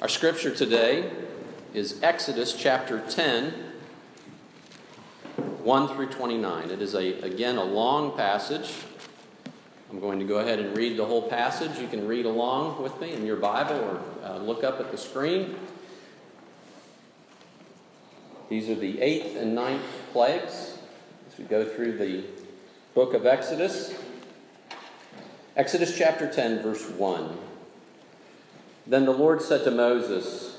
Our scripture today is Exodus chapter 10, 1 through 29. It is, a, again, a long passage. I'm going to go ahead and read the whole passage. You can read along with me in your Bible or uh, look up at the screen. These are the eighth and ninth plagues as we go through the book of Exodus. Exodus chapter 10, verse 1. Then the Lord said to Moses,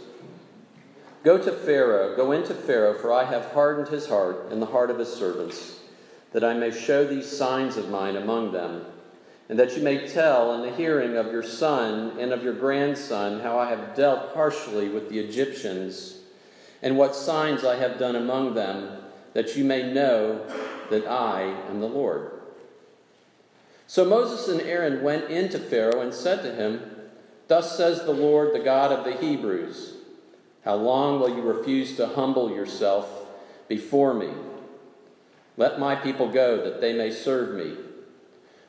Go to Pharaoh, go into Pharaoh, for I have hardened his heart and the heart of his servants, that I may show these signs of mine among them, and that you may tell in the hearing of your son and of your grandson how I have dealt harshly with the Egyptians, and what signs I have done among them, that you may know that I am the Lord. So Moses and Aaron went into Pharaoh and said to him, Thus says the Lord, the God of the Hebrews How long will you refuse to humble yourself before me? Let my people go that they may serve me.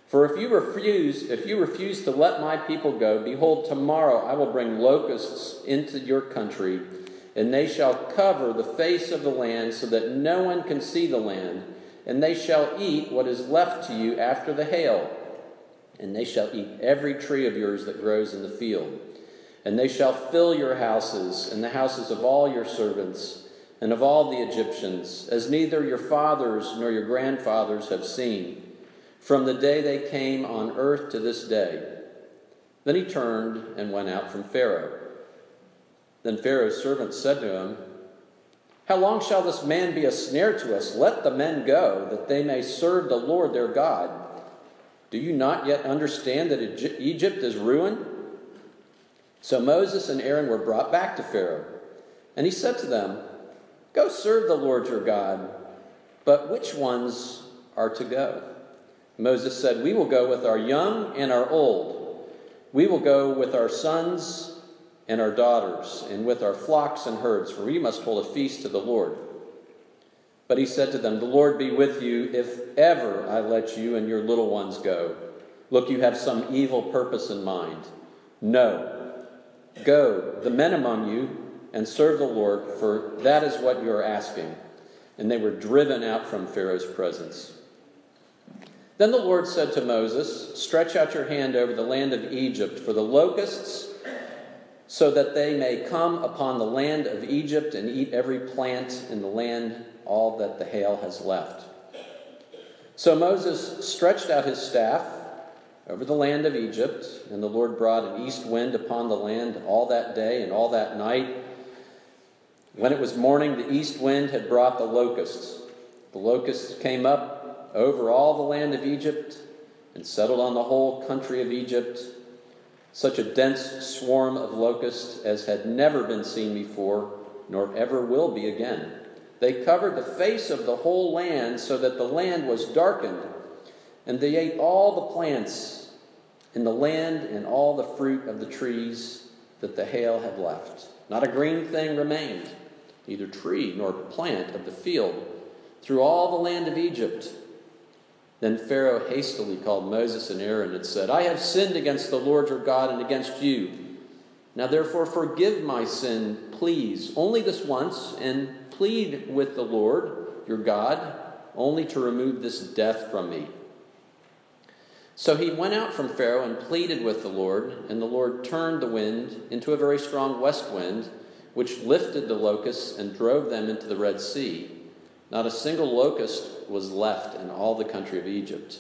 For if you refuse, if you refuse to let my people go, behold, tomorrow I will bring locusts into your country, and they shall cover the face of the land so that no one can see the land, and they shall eat what is left to you after the hail and they shall eat every tree of yours that grows in the field. And they shall fill your houses and the houses of all your servants and of all the Egyptians, as neither your fathers nor your grandfathers have seen, from the day they came on earth to this day. Then he turned and went out from Pharaoh. Then Pharaoh's servants said to him, How long shall this man be a snare to us? Let the men go, that they may serve the Lord their God. Do you not yet understand that Egypt is ruined? So Moses and Aaron were brought back to Pharaoh, and he said to them, Go serve the Lord your God, but which ones are to go? Moses said, We will go with our young and our old. We will go with our sons and our daughters, and with our flocks and herds, for we must hold a feast to the Lord. But he said to them, The Lord be with you if ever I let you and your little ones go. Look, you have some evil purpose in mind. No. Go, the men among you, and serve the Lord, for that is what you are asking. And they were driven out from Pharaoh's presence. Then the Lord said to Moses, Stretch out your hand over the land of Egypt for the locusts, so that they may come upon the land of Egypt and eat every plant in the land all that the hail has left. So Moses stretched out his staff over the land of Egypt, and the Lord brought an east wind upon the land all that day and all that night. When it was morning, the east wind had brought the locusts. The locusts came up over all the land of Egypt and settled on the whole country of Egypt. Such a dense swarm of locusts as had never been seen before, nor ever will be again. They covered the face of the whole land so that the land was darkened. And they ate all the plants in the land and all the fruit of the trees that the hail had left. Not a green thing remained, neither tree nor plant of the field, through all the land of Egypt. Then Pharaoh hastily called Moses and Aaron and said, I have sinned against the Lord your God and against you. Now therefore forgive my sin, please, only this once, and plead with the Lord your God only to remove this death from me. So he went out from Pharaoh and pleaded with the Lord, and the Lord turned the wind into a very strong west wind, which lifted the locusts and drove them into the Red Sea. Not a single locust was left in all the country of Egypt.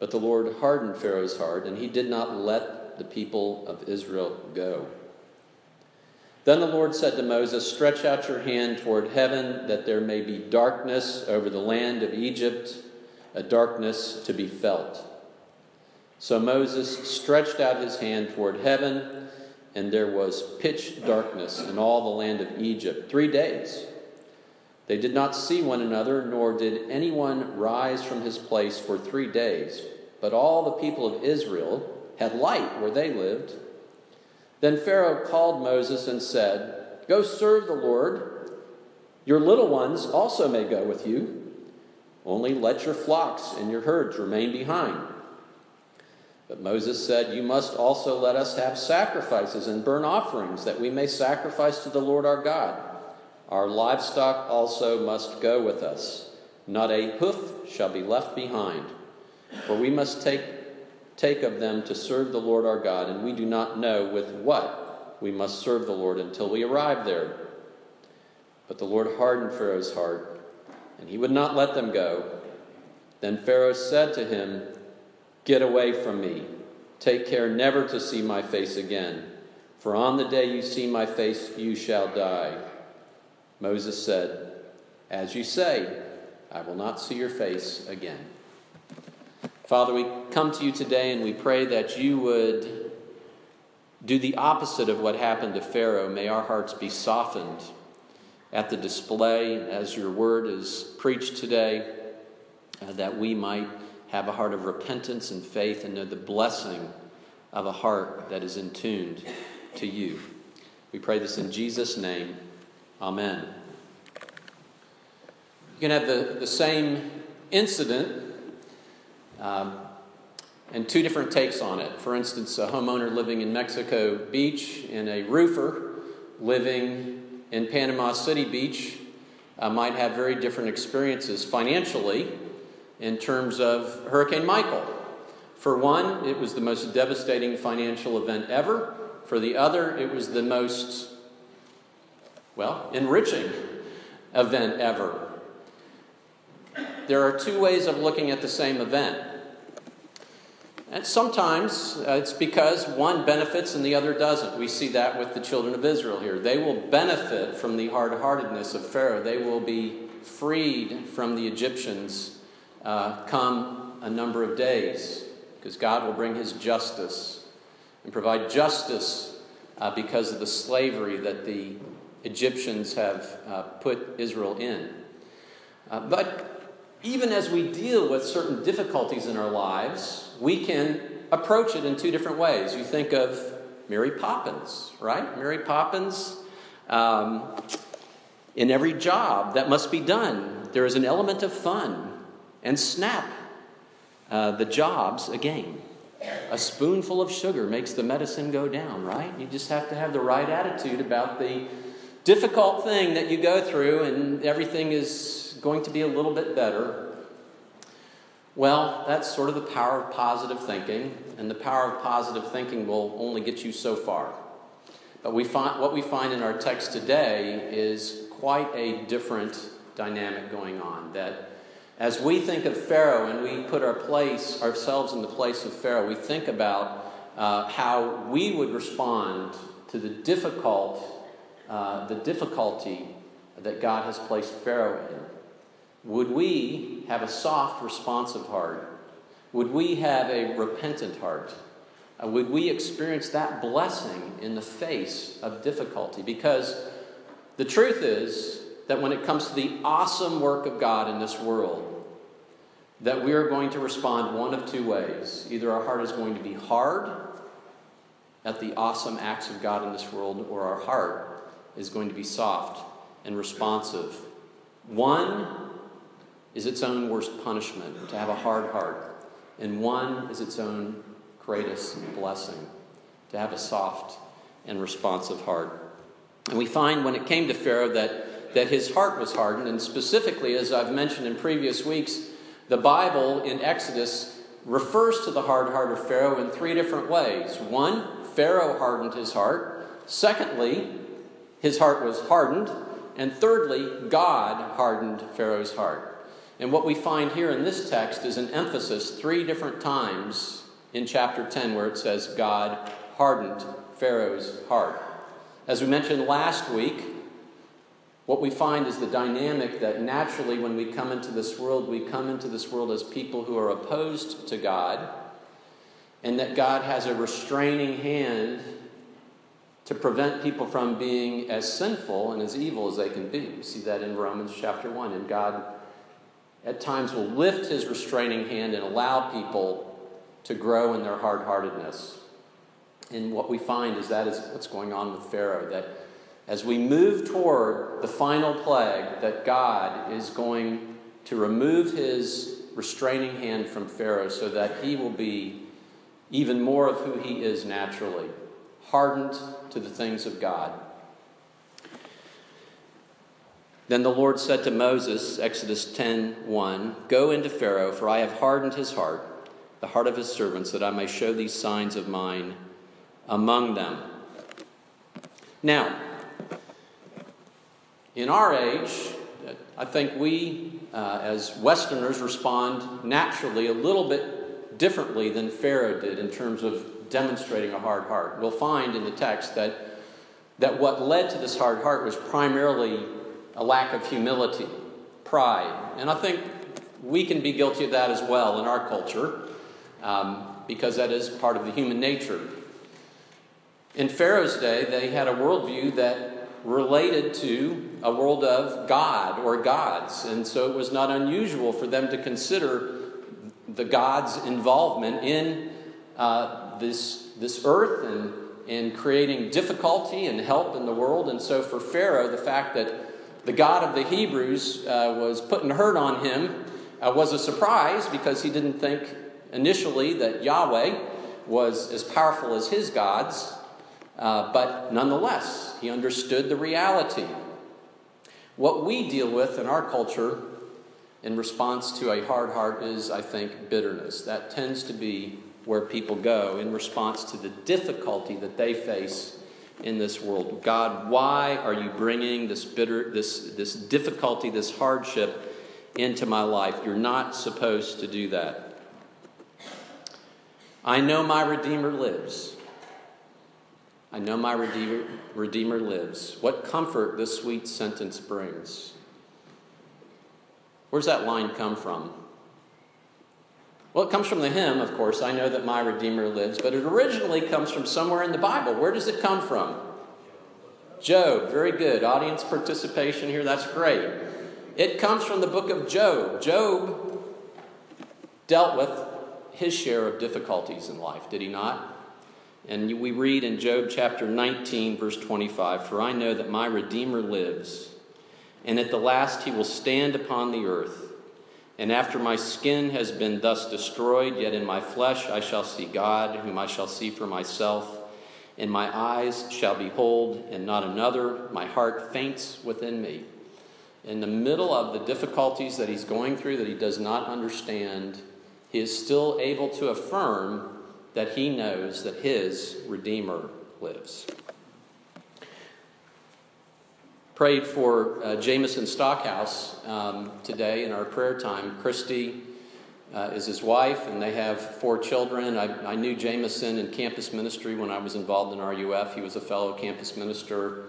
But the Lord hardened Pharaoh's heart, and he did not let the people of Israel go. Then the Lord said to Moses, Stretch out your hand toward heaven, that there may be darkness over the land of Egypt, a darkness to be felt. So Moses stretched out his hand toward heaven, and there was pitch darkness in all the land of Egypt three days. They did not see one another, nor did anyone rise from his place for three days. But all the people of Israel had light where they lived then Pharaoh called Moses and said, Go serve the Lord. Your little ones also may go with you. Only let your flocks and your herds remain behind. But Moses said, You must also let us have sacrifices and burnt offerings, that we may sacrifice to the Lord our God. Our livestock also must go with us. Not a hoof shall be left behind, for we must take, take of them to serve the Lord our God, and we do not know with what we must serve the Lord until we arrive there. But the Lord hardened Pharaoh's heart, and he would not let them go. Then Pharaoh said to him, Get away from me. Take care never to see my face again. For on the day you see my face, you shall die. Moses said, As you say, I will not see your face again. Father, we come to you today and we pray that you would do the opposite of what happened to Pharaoh. May our hearts be softened at the display as your word is preached today, uh, that we might have a heart of repentance and faith and know the blessing of a heart that is in tuned to you. We pray this in Jesus' name. Amen. You can have the, the same incident um, and two different takes on it. For instance, a homeowner living in Mexico Beach and a roofer living in Panama City Beach uh, might have very different experiences financially in terms of Hurricane Michael. For one, it was the most devastating financial event ever. For the other, it was the most, well, enriching event ever. There are two ways of looking at the same event. And sometimes uh, it's because one benefits and the other doesn't. We see that with the children of Israel here. They will benefit from the hard heartedness of Pharaoh, they will be freed from the Egyptians uh, come a number of days because God will bring his justice and provide justice uh, because of the slavery that the Egyptians have uh, put Israel in. Uh, but even as we deal with certain difficulties in our lives, we can approach it in two different ways. You think of Mary Poppins, right? Mary Poppins. Um, in every job that must be done, there is an element of fun and snap uh, the jobs again. A spoonful of sugar makes the medicine go down, right? You just have to have the right attitude about the difficult thing that you go through, and everything is going to be a little bit better. Well, that's sort of the power of positive thinking, and the power of positive thinking will only get you so far. But we find, what we find in our text today is quite a different dynamic going on. That as we think of Pharaoh and we put our place, ourselves in the place of Pharaoh, we think about uh, how we would respond to the difficult, uh, the difficulty that God has placed Pharaoh in. Would we have a soft, responsive heart? Would we have a repentant heart? Uh, would we experience that blessing in the face of difficulty? Because the truth is that when it comes to the awesome work of God in this world, that we are going to respond one of two ways. Either our heart is going to be hard at the awesome acts of God in this world, or our heart is going to be soft and responsive. One is its own worst punishment, to have a hard heart, and one is its own greatest blessing, to have a soft and responsive heart. And we find when it came to Pharaoh that, that his heart was hardened, and specifically, as I've mentioned in previous weeks, the Bible in Exodus refers to the hard heart of Pharaoh in three different ways. One, Pharaoh hardened his heart. Secondly, his heart was hardened. And thirdly, God hardened Pharaoh's heart. And what we find here in this text is an emphasis three different times in chapter 10 where it says, God hardened Pharaoh's heart. As we mentioned last week, what we find is the dynamic that naturally, when we come into this world, we come into this world as people who are opposed to God, and that God has a restraining hand to prevent people from being as sinful and as evil as they can be. We see that in Romans chapter 1. And God, at times, will lift his restraining hand and allow people to grow in their hard heartedness. And what we find is that is what's going on with Pharaoh, that as we move toward the final plague, that God is going to remove his restraining hand from Pharaoh so that he will be even more of who he is naturally, hardened to the things of God. Then the Lord said to Moses, Exodus 10:1, Go into Pharaoh, for I have hardened his heart, the heart of his servants, that I may show these signs of mine among them. Now, in our age, I think we, uh, as Westerners, respond naturally a little bit differently than Pharaoh did in terms of demonstrating a hard heart. We'll find in the text that, that what led to this hard heart was primarily a lack of humility, pride. And I think we can be guilty of that as well in our culture um, because that is part of the human nature. In Pharaoh's day, they had a worldview that related to a world of God or gods. And so it was not unusual for them to consider the God's involvement in uh, this, this earth and in creating difficulty and help in the world. And so for Pharaoh, the fact that the God of the Hebrews uh, was putting hurt on him uh, was a surprise because he didn't think initially that Yahweh was as powerful as his gods. Uh, but nonetheless, he understood the reality. What we deal with in our culture in response to a hard heart is, I think, bitterness. That tends to be where people go in response to the difficulty that they face in this world. God, why are you bringing this bitter, this, this difficulty, this hardship into my life? You're not supposed to do that. I know my Redeemer lives. I know my Redeemer, Redeemer lives. What comfort this sweet sentence brings. Where's that line come from? Well, it comes from the hymn, of course. I know that my Redeemer lives, but it originally comes from somewhere in the Bible. Where does it come from? Job. Very good. Audience participation here. That's great. It comes from the book of Job. Job dealt with his share of difficulties in life, did he not? And we read in Job chapter 19, verse 25 For I know that my Redeemer lives, and at the last he will stand upon the earth. And after my skin has been thus destroyed, yet in my flesh I shall see God, whom I shall see for myself. And my eyes shall behold, and not another. My heart faints within me. In the middle of the difficulties that he's going through that he does not understand, he is still able to affirm that he knows that his Redeemer lives. Prayed for uh, Jameson Stockhouse um, today in our prayer time. Christy uh, is his wife, and they have four children. I, I, knew Jameson in campus ministry when I was involved in RUF. He was a fellow campus minister.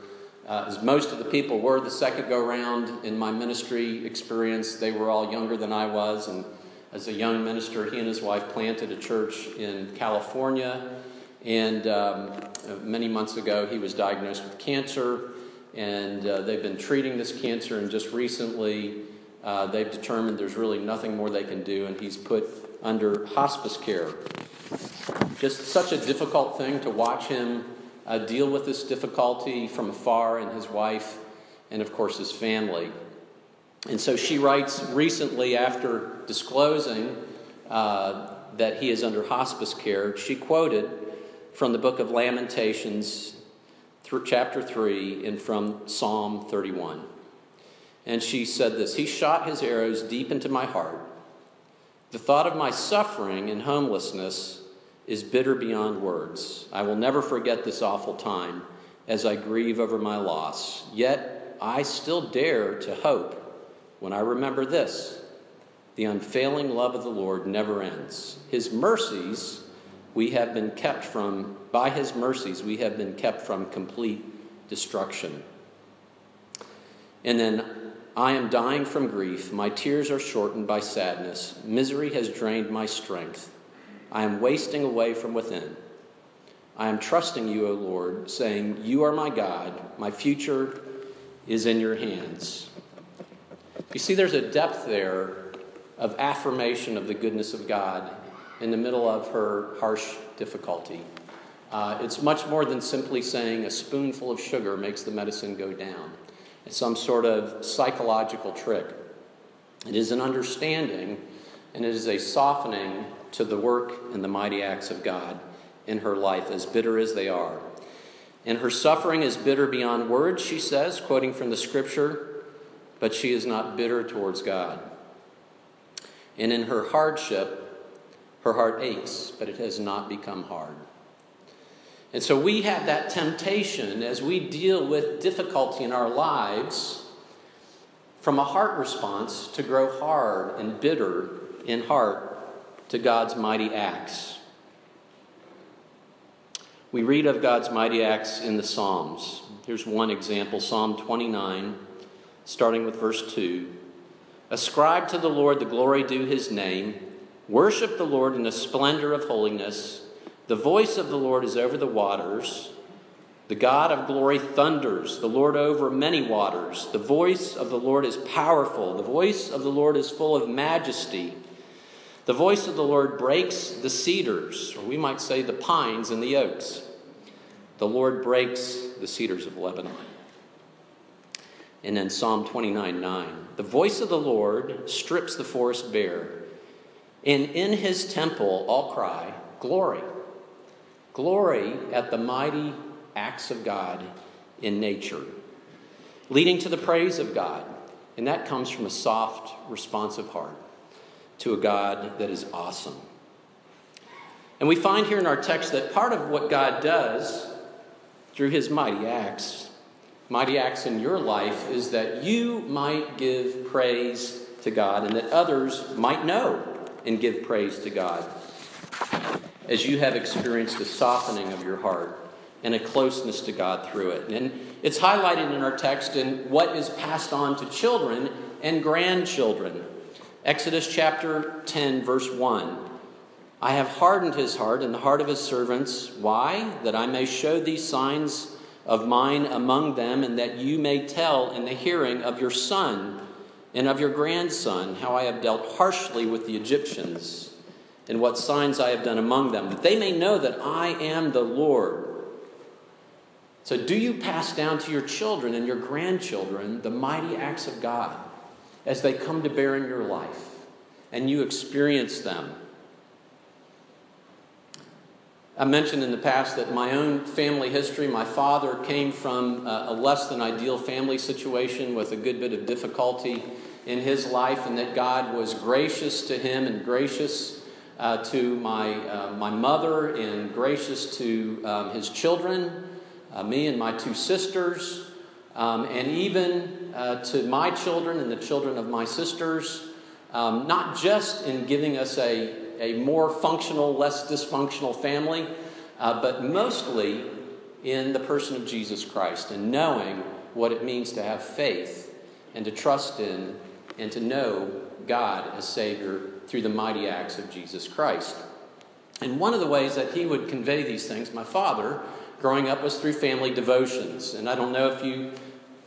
Uh, as most of the people were the second go round in my ministry experience, they were all younger than I was, and as a young minister, he and his wife planted a church in California. And um, many months ago, he was diagnosed with cancer. And uh, they've been treating this cancer. And just recently, uh, they've determined there's really nothing more they can do. And he's put under hospice care. Just such a difficult thing to watch him uh, deal with this difficulty from afar, and his wife, and of course, his family. And so she writes recently, after disclosing uh, that he is under hospice care, she quoted from the book of Lamentations, chapter 3, and from Psalm 31. And she said this He shot his arrows deep into my heart. The thought of my suffering and homelessness is bitter beyond words. I will never forget this awful time as I grieve over my loss. Yet I still dare to hope when I remember this, the unfailing love of the Lord never ends. His mercies we have been kept from, by his mercies, we have been kept from complete destruction. And then, I am dying from grief. My tears are shortened by sadness. Misery has drained my strength. I am wasting away from within. I am trusting you, O Lord, saying, You are my God. My future is in your hands. You see, there's a depth there of affirmation of the goodness of God in the middle of her harsh difficulty. Uh, it's much more than simply saying a spoonful of sugar makes the medicine go down. It's some sort of psychological trick. It is an understanding and it is a softening to the work and the mighty acts of God in her life, as bitter as they are. And her suffering is bitter beyond words, she says, quoting from the scripture, but she is not bitter towards God. And in her hardship, her heart aches, but it has not become hard. And so we have that temptation as we deal with difficulty in our lives from a heart response to grow hard and bitter in heart to God's mighty acts. We read of God's mighty acts in the Psalms. Here's one example Psalm 29, starting with verse 2. Ascribe to the Lord the glory due his name. Worship the Lord in the splendor of holiness. The voice of the Lord is over the waters. The God of glory thunders, the Lord over many waters. The voice of the Lord is powerful. The voice of the Lord is full of majesty. The voice of the Lord breaks the cedars, or we might say the pines and the oaks. The Lord breaks the cedars of Lebanon. And then Psalm 29 9. The voice of the Lord strips the forest bare, and in his temple all cry, Glory. Glory at the mighty acts of God in nature, leading to the praise of God. And that comes from a soft, responsive heart to a God that is awesome. And we find here in our text that part of what God does through his mighty acts, mighty acts in your life, is that you might give praise to God and that others might know and give praise to God as you have experienced a softening of your heart and a closeness to God through it. And it's highlighted in our text in what is passed on to children and grandchildren. Exodus chapter 10, verse 1. I have hardened his heart and the heart of his servants. Why? That I may show these signs of mine among them, and that you may tell in the hearing of your son and of your grandson how I have dealt harshly with the Egyptians and what signs I have done among them, that they may know that I am the Lord. So, do you pass down to your children and your grandchildren the mighty acts of God as they come to bear in your life and you experience them? I mentioned in the past that my own family history, my father came from a less than ideal family situation with a good bit of difficulty in his life, and that God was gracious to him and gracious uh, to my, uh, my mother and gracious to um, his children, uh, me and my two sisters, um, and even uh, to my children and the children of my sisters, um, not just in giving us a, a more functional, less dysfunctional family, uh, but mostly in the person of Jesus Christ and knowing what it means to have faith and to trust in and to know God as Savior through the mighty acts of Jesus Christ. And one of the ways that he would convey these things, my father, growing up, was through family devotions. And I don't know if you,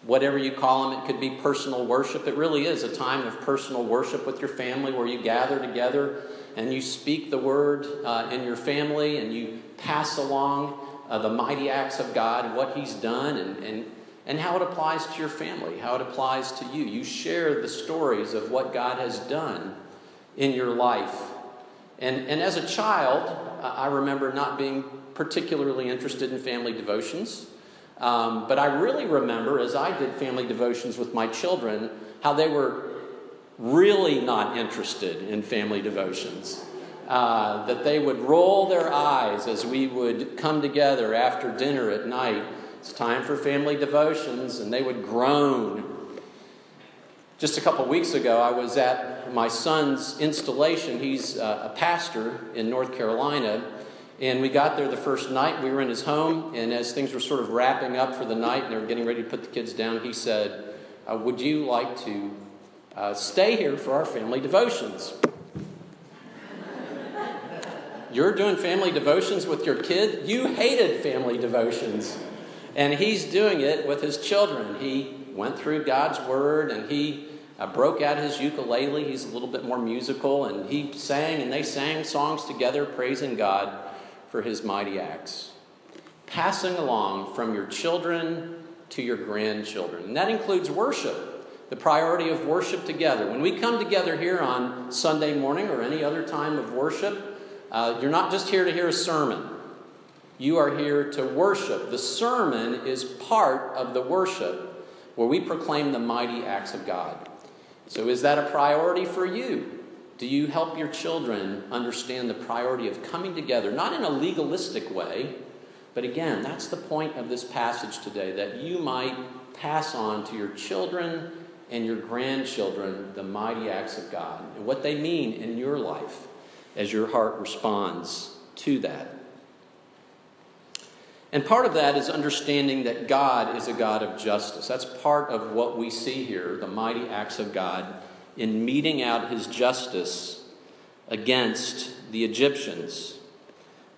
whatever you call them, it could be personal worship. It really is a time of personal worship with your family where you gather together and you speak the word uh, in your family and you pass along uh, the mighty acts of God and what he's done and, and, and how it applies to your family, how it applies to you. You share the stories of what God has done in your life. And, and as a child, I remember not being particularly interested in family devotions. Um, but I really remember, as I did family devotions with my children, how they were really not interested in family devotions. Uh, that they would roll their eyes as we would come together after dinner at night. It's time for family devotions, and they would groan just a couple weeks ago, I was at my son's installation. He's uh, a pastor in North Carolina. And we got there the first night. We were in his home. And as things were sort of wrapping up for the night and they were getting ready to put the kids down, he said, uh, Would you like to uh, stay here for our family devotions? You're doing family devotions with your kid? You hated family devotions. And he's doing it with his children. He went through God's Word and he uh, broke out his ukulele. He's a little bit more musical. And he sang, and they sang songs together, praising God for his mighty acts. Passing along from your children to your grandchildren. And that includes worship, the priority of worship together. When we come together here on Sunday morning or any other time of worship, uh, you're not just here to hear a sermon. You are here to worship. The sermon is part of the worship where we proclaim the mighty acts of God. So, is that a priority for you? Do you help your children understand the priority of coming together, not in a legalistic way, but again, that's the point of this passage today that you might pass on to your children and your grandchildren the mighty acts of God and what they mean in your life as your heart responds to that. And part of that is understanding that God is a God of justice. That's part of what we see here the mighty acts of God in meting out his justice against the Egyptians.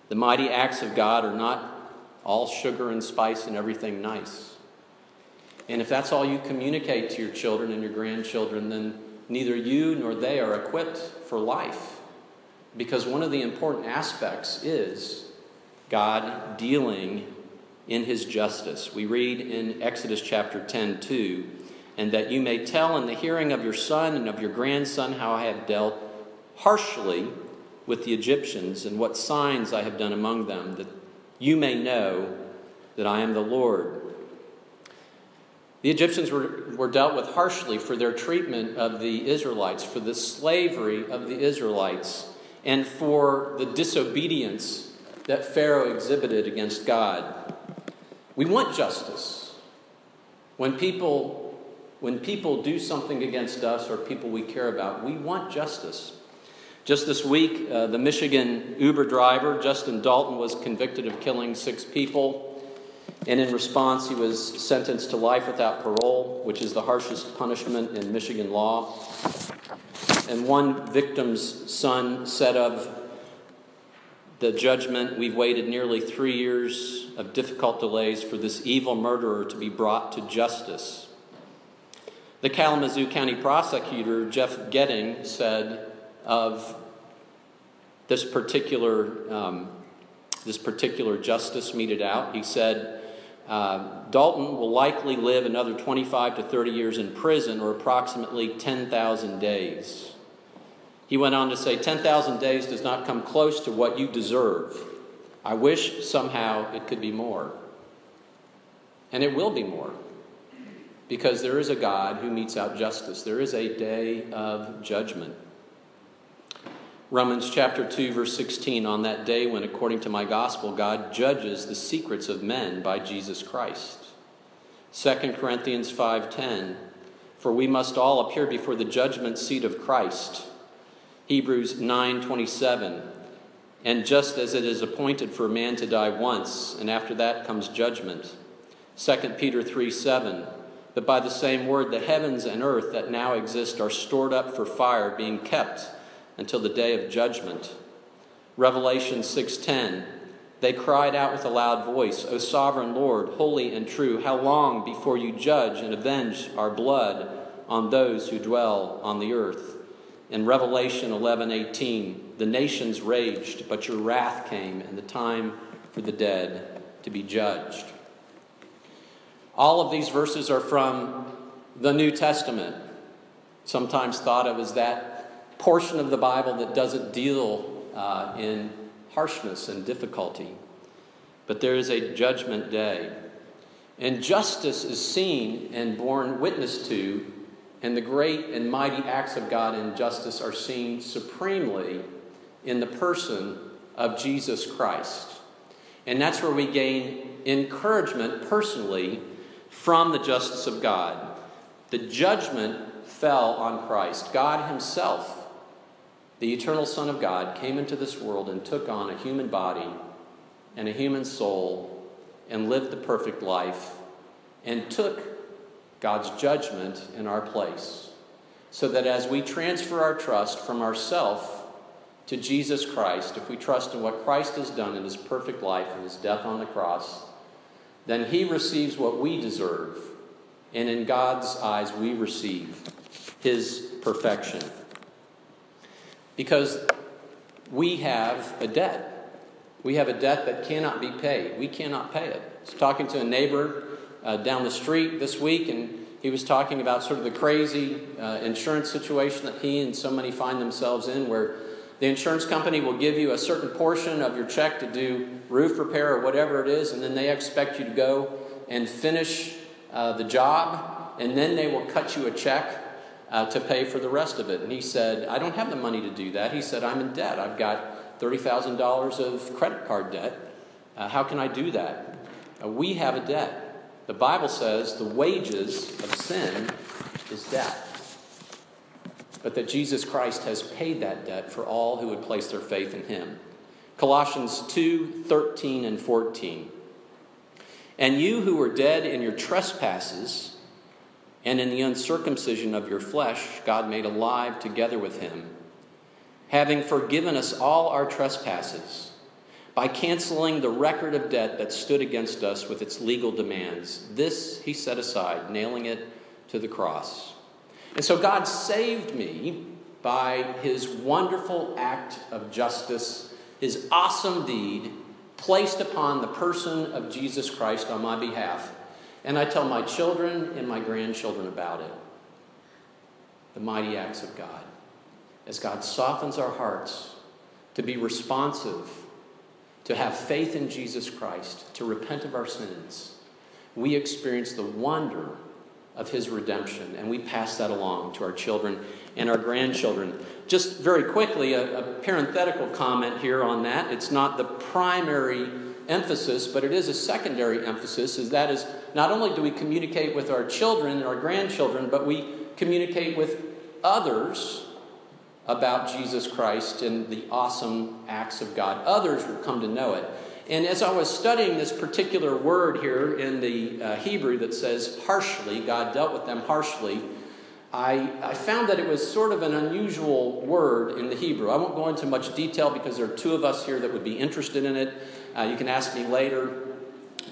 The mighty acts of God are not all sugar and spice and everything nice. And if that's all you communicate to your children and your grandchildren, then neither you nor they are equipped for life. Because one of the important aspects is God dealing in his justice. We read in Exodus chapter 10 2, and that you may tell in the hearing of your son and of your grandson how I have dealt harshly with the Egyptians and what signs I have done among them, that you may know that I am the Lord. The Egyptians were, were dealt with harshly for their treatment of the Israelites, for the slavery of the Israelites, and for the disobedience that Pharaoh exhibited against God. We want justice. When people when people do something against us or people we care about, we want justice. Just this week, uh, the Michigan Uber driver, Jason Dalton, was convicted of killing six people. And in response, he was sentenced to life without parole, which is the harshest punishment in Michigan law. And one victim's son said of the judgment, We've waited nearly three years of difficult delays for this evil murderer to be brought to justice. The Kalamazoo County prosecutor, Jeff Getting, said of this particular, um, this particular justice meted out, he said, Uh, Dalton will likely live another 25 to 30 years in prison or approximately 10,000 days. He went on to say, 10,000 days does not come close to what you deserve. I wish somehow it could be more. And it will be more. Because there is a God who metes out justice. There is a day of judgment. Romans chapter 2 verse 16 on that day when according to my gospel God judges the secrets of men by Jesus Christ. 2 Corinthians 5:10 For we must all appear before the judgment seat of Christ. Hebrews 9:27 And just as it is appointed for a man to die once and after that comes judgment. 2 Peter 3:7 But by the same word the heavens and earth that now exist are stored up for fire being kept until the day of judgment. Revelation 6:10 They cried out with a loud voice, "O sovereign Lord, holy and true, how long before you judge and avenge our blood on those who dwell on the earth?" In Revelation 11:18, the nations raged, but your wrath came and the time for the dead to be judged. All of these verses are from the New Testament, sometimes thought of as that portion of the Bible that doesn't deal uh, in harshness and difficulty. But there is a judgment day. And justice is seen and borne witness to, and the great and mighty acts of God in justice are seen supremely in the person of Jesus Christ. And that's where we gain encouragement personally from the justice of God. The judgment fell on Christ. God Himself the eternal Son of God came into this world and took on a human body and a human soul and lived the perfect life and took God's judgment in our place. So that as we transfer our trust from ourself to Jesus Christ, if we trust in what Christ has done in his perfect life and his death on the cross, then he receives what we deserve. And in God's eyes, we receive his perfection because we have a debt. We have a debt that cannot be paid. We cannot pay it. I was talking to a neighbor uh, down the street this week, and he was talking about sort of the crazy uh, insurance situation that he and so many find themselves in, where The insurance company will give you a certain portion of your check to do roof repair or whatever it is, and then they expect you to go and finish uh, the job, and then they will cut you a check uh, to pay for the rest of it. And he said, I don't have the money to do that. He said, I'm in debt. I've got $30,000 of credit card debt. Uh, how can I do that? Uh, we have a debt. The Bible says the wages of sin is death but that Jesus Christ has paid that debt for all who would place their faith in him. Colossians 2 13 and 14. And you who were dead in your trespasses and in the uncircumcision of your flesh, God made alive together with him, having forgiven us all our trespasses by canceling the record of debt that stood against us with its legal demands. This he set aside, nailing it to the cross. And so God saved me by his wonderful act of justice, his awesome deed placed upon the person of Jesus Christ on my behalf. And I tell my children and my grandchildren about it. The mighty acts of God. As God softens our hearts to be responsive, to have faith in Jesus Christ, to repent of our sins, we experience the wonder of his redemption, and we pass that along to our children and our grandchildren. Just very quickly, a, a, parenthetical comment here on that. It's not the primary emphasis, but it is a secondary emphasis, is that is not only do we communicate with our children and our grandchildren, but we communicate with others about Jesus Christ and the awesome acts of God. Others will come to know it. And as I was studying this particular word here in the uh, Hebrew that says harshly, God dealt with them harshly, I, I found that it was sort of an unusual word in the Hebrew. I won't go into much detail because there are two of us here that would be interested in it. Uh, you can ask me later.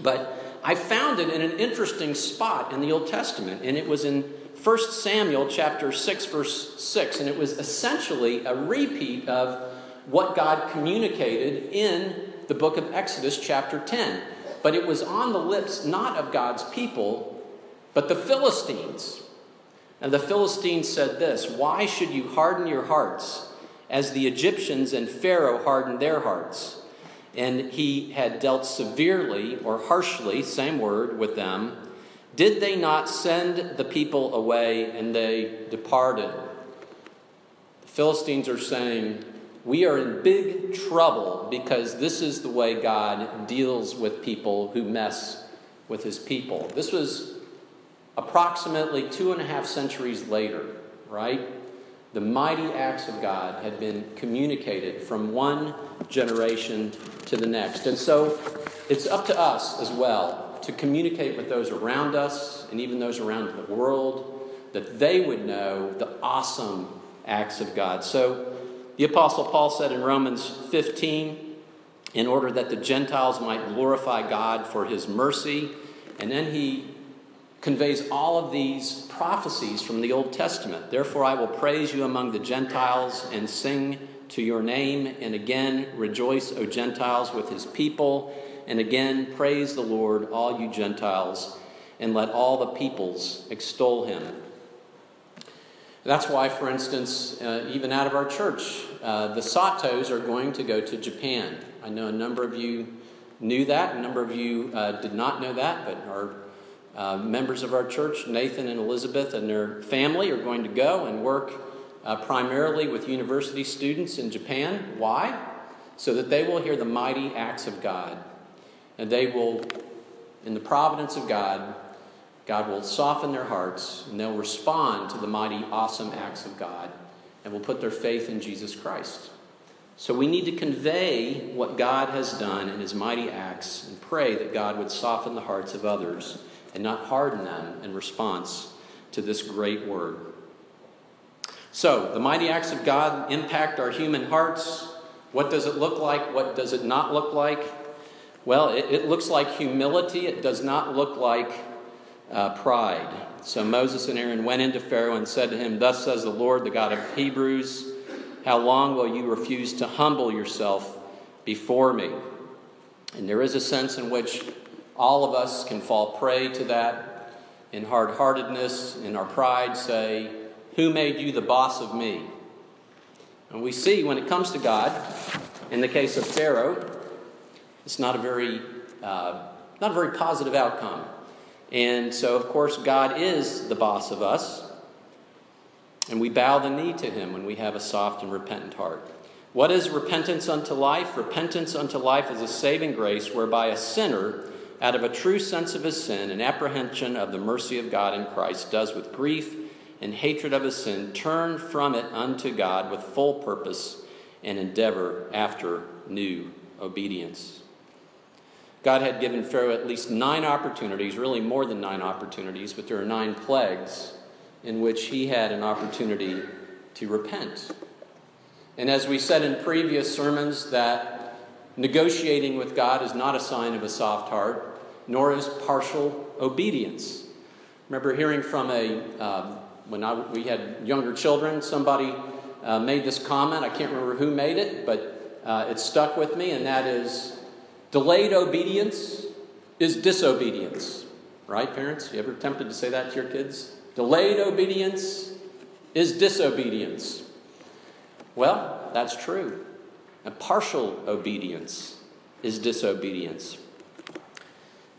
But I found it in an interesting spot in the Old Testament, and it was in 1 Samuel chapter 6, verse 6. And it was essentially a repeat of what God communicated in the book of Exodus, chapter 10. But it was on the lips not of God's people, but the Philistines. And the Philistines said this Why should you harden your hearts as the Egyptians and Pharaoh hardened their hearts? And he had dealt severely or harshly, same word, with them. Did they not send the people away and they departed? The Philistines are saying, we are in big trouble because this is the way God deals with people who mess with his people. This was approximately two and a half centuries later, right? The mighty acts of God had been communicated from one generation to the next. And so it's up to us as well to communicate with those around us and even those around the world that they would know the awesome acts of God. So the Apostle Paul said in Romans 15, in order that the Gentiles might glorify God for his mercy. And then he conveys all of these prophecies from the Old Testament. Therefore, I will praise you among the Gentiles and sing to your name. And again, rejoice, O Gentiles, with his people. And again, praise the Lord, all you Gentiles, and let all the peoples extol him. That's why, for instance, uh, even out of our church, uh, the Satos are going to go to Japan. I know a number of you knew that, a number of you uh, did not know that, but are uh, members of our church, Nathan and Elizabeth and their family, are going to go and work uh, primarily with university students in Japan. Why? So that they will hear the mighty acts of God. And they will, in the providence of God, God will soften their hearts and they'll respond to the mighty, awesome acts of God and will put their faith in Jesus Christ. So we need to convey what God has done in his mighty acts and pray that God would soften the hearts of others and not harden them in response to this great word. So, the mighty acts of God impact our human hearts. What does it look like? What does it not look like? Well, it, it looks like humility. It does not look like uh, pride. So Moses and Aaron went into Pharaoh and said to him, Thus says the Lord, the God of Hebrews, how long will you refuse to humble yourself before me? And there is a sense in which all of us can fall prey to that in hard heartedness, in our pride, say, Who made you the boss of me? And we see when it comes to God, in the case of Pharaoh, it's not a very, uh, not a very positive outcome. And so, of course, God is the boss of us, and we bow the knee to Him when we have a soft and repentant heart. What is repentance unto life? Repentance unto life is a saving grace whereby a sinner, out of a true sense of his sin and apprehension of the mercy of God in Christ, does with grief and hatred of his sin turn from it unto God with full purpose and endeavor after new obedience. God had given Pharaoh at least nine opportunities, really more than nine opportunities, but there are nine plagues in which he had an opportunity to repent. And as we said in previous sermons, that negotiating with God is not a sign of a soft heart, nor is partial obedience. remember hearing from a, uh, when I, we had younger children, somebody uh, made this comment. I can't remember who made it, but uh, it stuck with me, and that is delayed obedience is disobedience. Right, parents? You ever tempted to say that to your kids? Delayed obedience is disobedience. Well, that's true. And partial obedience is disobedience.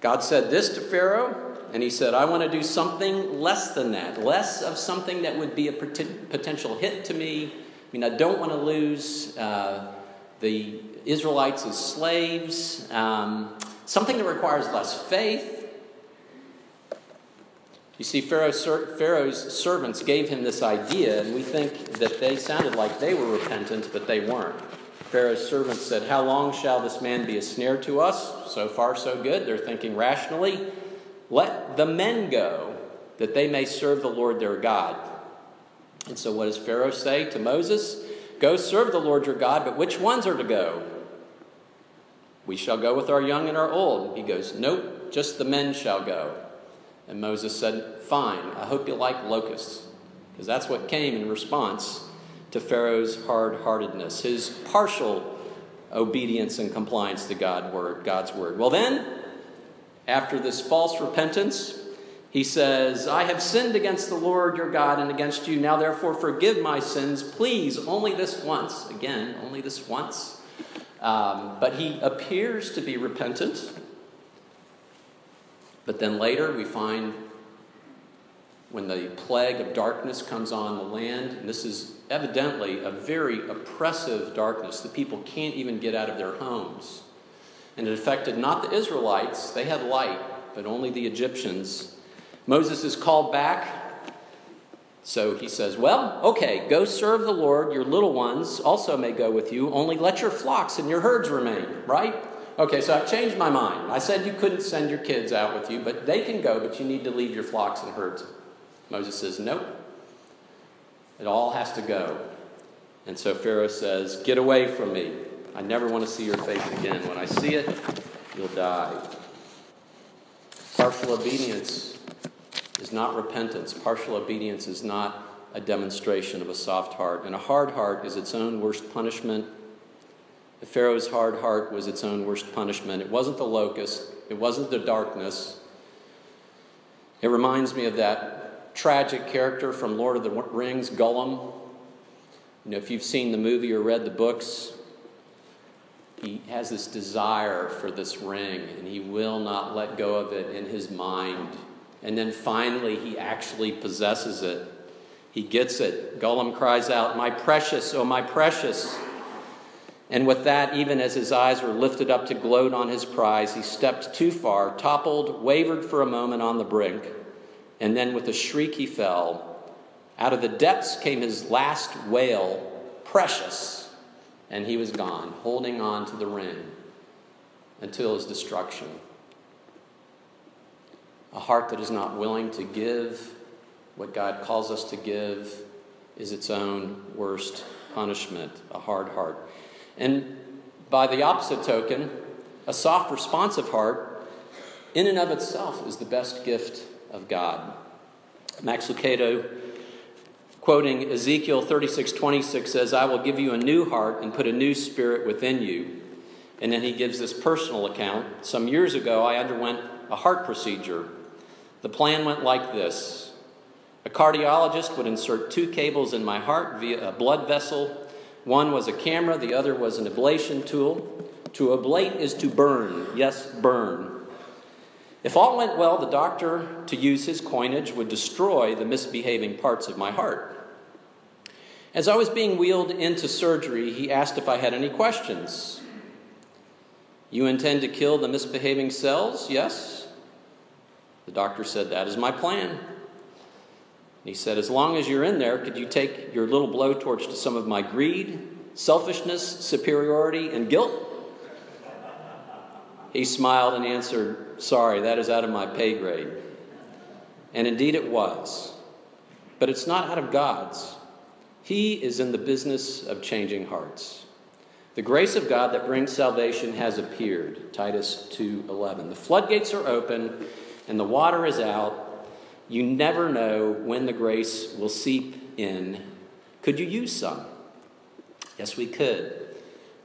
God said this to Pharaoh, and he said, I want to do something less than that, less of something that would be a potential hit to me. I mean, I don't want to lose uh, the Israelites as slaves, um, something that requires less faith, you see, Pharaoh's, Pharaoh's servants gave him this idea, and we think that they sounded like they were repentant, but they weren't. Pharaoh's servants said, How long shall this man be a snare to us? So far, so good. They're thinking rationally. Let the men go, that they may serve the Lord their God. And so, what does Pharaoh say to Moses? Go serve the Lord your God, but which ones are to go? We shall go with our young and our old. He goes, Nope, just the men shall go. And Moses said, Fine, I hope you like locusts. Because that's what came in response to Pharaoh's hard heartedness, his partial obedience and compliance to God word, God's word. Well, then, after this false repentance, he says, I have sinned against the Lord your God and against you. Now, therefore, forgive my sins, please, only this once. Again, only this once. Um, but he appears to be repentant. But then later we find when the plague of darkness comes on the land, and this is evidently a very oppressive darkness. The people can't even get out of their homes. And it affected not the Israelites, they had light, but only the Egyptians. Moses is called back. So he says, Well, okay, go serve the Lord. Your little ones also may go with you, only let your flocks and your herds remain, right? Okay, so I've changed my mind. I said you couldn't send your kids out with you, but they can go, but you need to leave your flocks and herds. Moses says, Nope. It all has to go. And so Pharaoh says, Get away from me. I never want to see your face again. When I see it, you'll die. Partial obedience is not repentance. Partial obedience is not a demonstration of a soft heart. And a hard heart is its own worst punishment Pharaoh's hard heart was its own worst punishment. It wasn't the locust, it wasn't the darkness. It reminds me of that tragic character from Lord of the Rings, Gollum. You know, if you've seen the movie or read the books, he has this desire for this ring and he will not let go of it in his mind. And then finally, he actually possesses it. He gets it. Gollum cries out, My precious, oh, my precious. And with that, even as his eyes were lifted up to gloat on his prize, he stepped too far, toppled, wavered for a moment on the brink, and then with a shriek he fell. Out of the depths came his last wail, precious, and he was gone, holding on to the ring until his destruction. A heart that is not willing to give what God calls us to give is its own worst punishment, a hard heart. And by the opposite token, a soft, responsive heart, in and of itself, is the best gift of God. Max Lucado, quoting Ezekiel 36 26, says, I will give you a new heart and put a new spirit within you. And then he gives this personal account. Some years ago, I underwent a heart procedure. The plan went like this a cardiologist would insert two cables in my heart via a blood vessel One was a camera, the other was an ablation tool. To ablate is to burn. Yes, burn. If all went well, the doctor, to use his coinage, would destroy the misbehaving parts of my heart. As I was being wheeled into surgery, he asked if I had any questions. You intend to kill the misbehaving cells? Yes. The doctor said, That is my plan. He said, As long as you're in there, could you take your little blowtorch to some of my greed, selfishness, superiority, and guilt? He smiled and answered, Sorry, that is out of my pay grade. And indeed it was. But it's not out of God's. He is in the business of changing hearts. The grace of God that brings salvation has appeared. Titus 2:11. The floodgates are open and the water is out you never know when the grace will seep in. Could you use some? Yes, we could.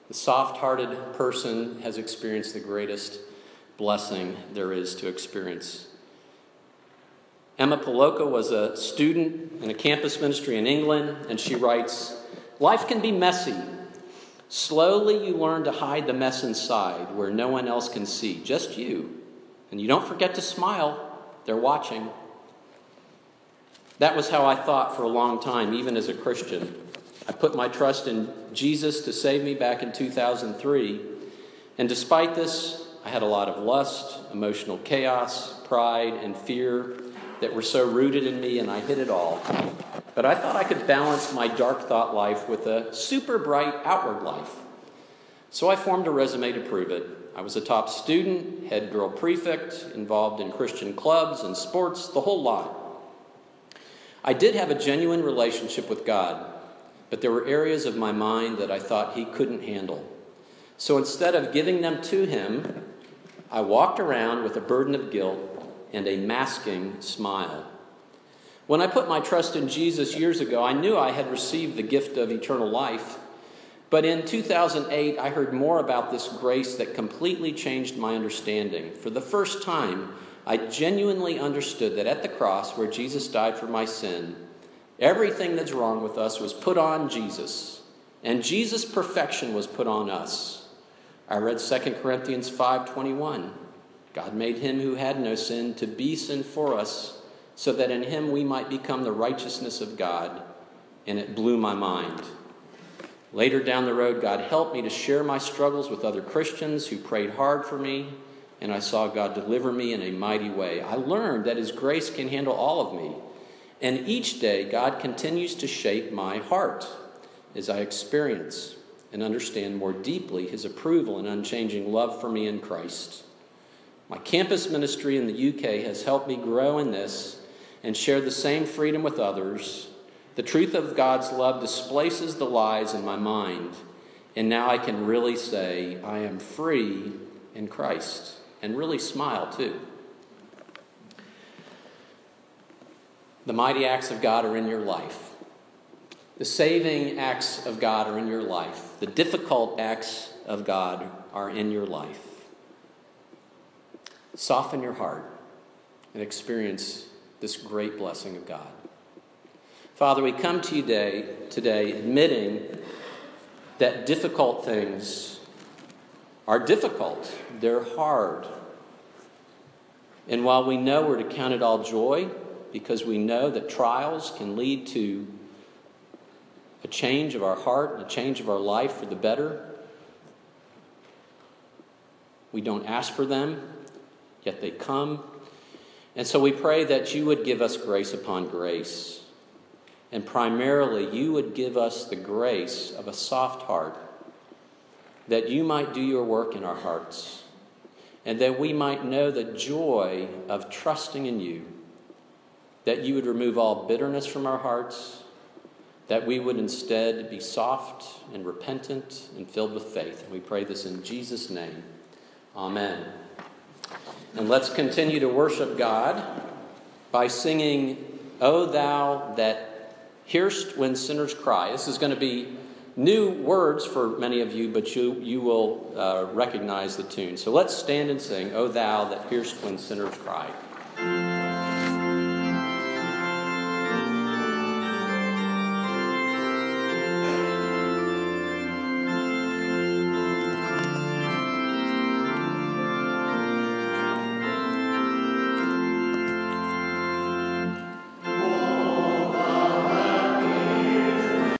The soft hearted person has experienced the greatest blessing there is to experience. Emma Poloka was a student in a campus ministry in England, and she writes Life can be messy. Slowly, you learn to hide the mess inside where no one else can see, just you. And you don't forget to smile, they're watching. That was how I thought for a long time, even as a Christian. I put my trust in Jesus to save me back in 2003. And despite this, I had a lot of lust, emotional chaos, pride, and fear that were so rooted in me, and I hid it all. But I thought I could balance my dark thought life with a super bright outward life. So I formed a resume to prove it. I was a top student, head girl prefect, involved in Christian clubs and sports, the whole lot. I did have a genuine relationship with God, but there were areas of my mind that I thought He couldn't handle. So instead of giving them to Him, I walked around with a burden of guilt and a masking smile. When I put my trust in Jesus years ago, I knew I had received the gift of eternal life. But in 2008, I heard more about this grace that completely changed my understanding. For the first time, I genuinely understood that at the cross, where Jesus died for my sin, everything that's wrong with us was put on Jesus, and Jesus' perfection was put on us. I read 2 Corinthians 5:21. God made him who had no sin to be sin for us, so that in him we might become the righteousness of God, and it blew my mind. Later down the road, God helped me to share my struggles with other Christians who prayed hard for me and I saw God deliver me in a mighty way. I learned that His grace can handle all of me. And each day, God continues to shape my heart as I experience and understand more deeply His approval and unchanging love for me in Christ. My campus ministry in the UK has helped me grow in this and share the same freedom with others. The truth of God's love displaces the lies in my mind, and now I can really say, I am free in Christ and really smile too. The mighty acts of God are in your life. The saving acts of God are in your life. The difficult acts of God are in your life. Soften your heart and experience this great blessing of God. Father, we come to you today, today admitting that difficult things are difficult, they're hard. And while we know we're to count it all joy, because we know that trials can lead to a change of our heart a change of our life for the better, we don't ask for them, yet they come. And so we pray that you would give us grace upon grace. And primarily, you would give us the grace of a soft heart that you might do your work in our hearts, and that we might know the joy of trusting in you, that you would remove all bitterness from our hearts, that we would instead be soft and repentant and filled with faith. And we pray this in Jesus' name. Amen. And let's continue to worship God by singing, O thou that hearest when sinners cry. This is going to be new words for many of you, but you, you will uh, recognize the tune. So let's stand and sing, O thou that hearest when sinners cry.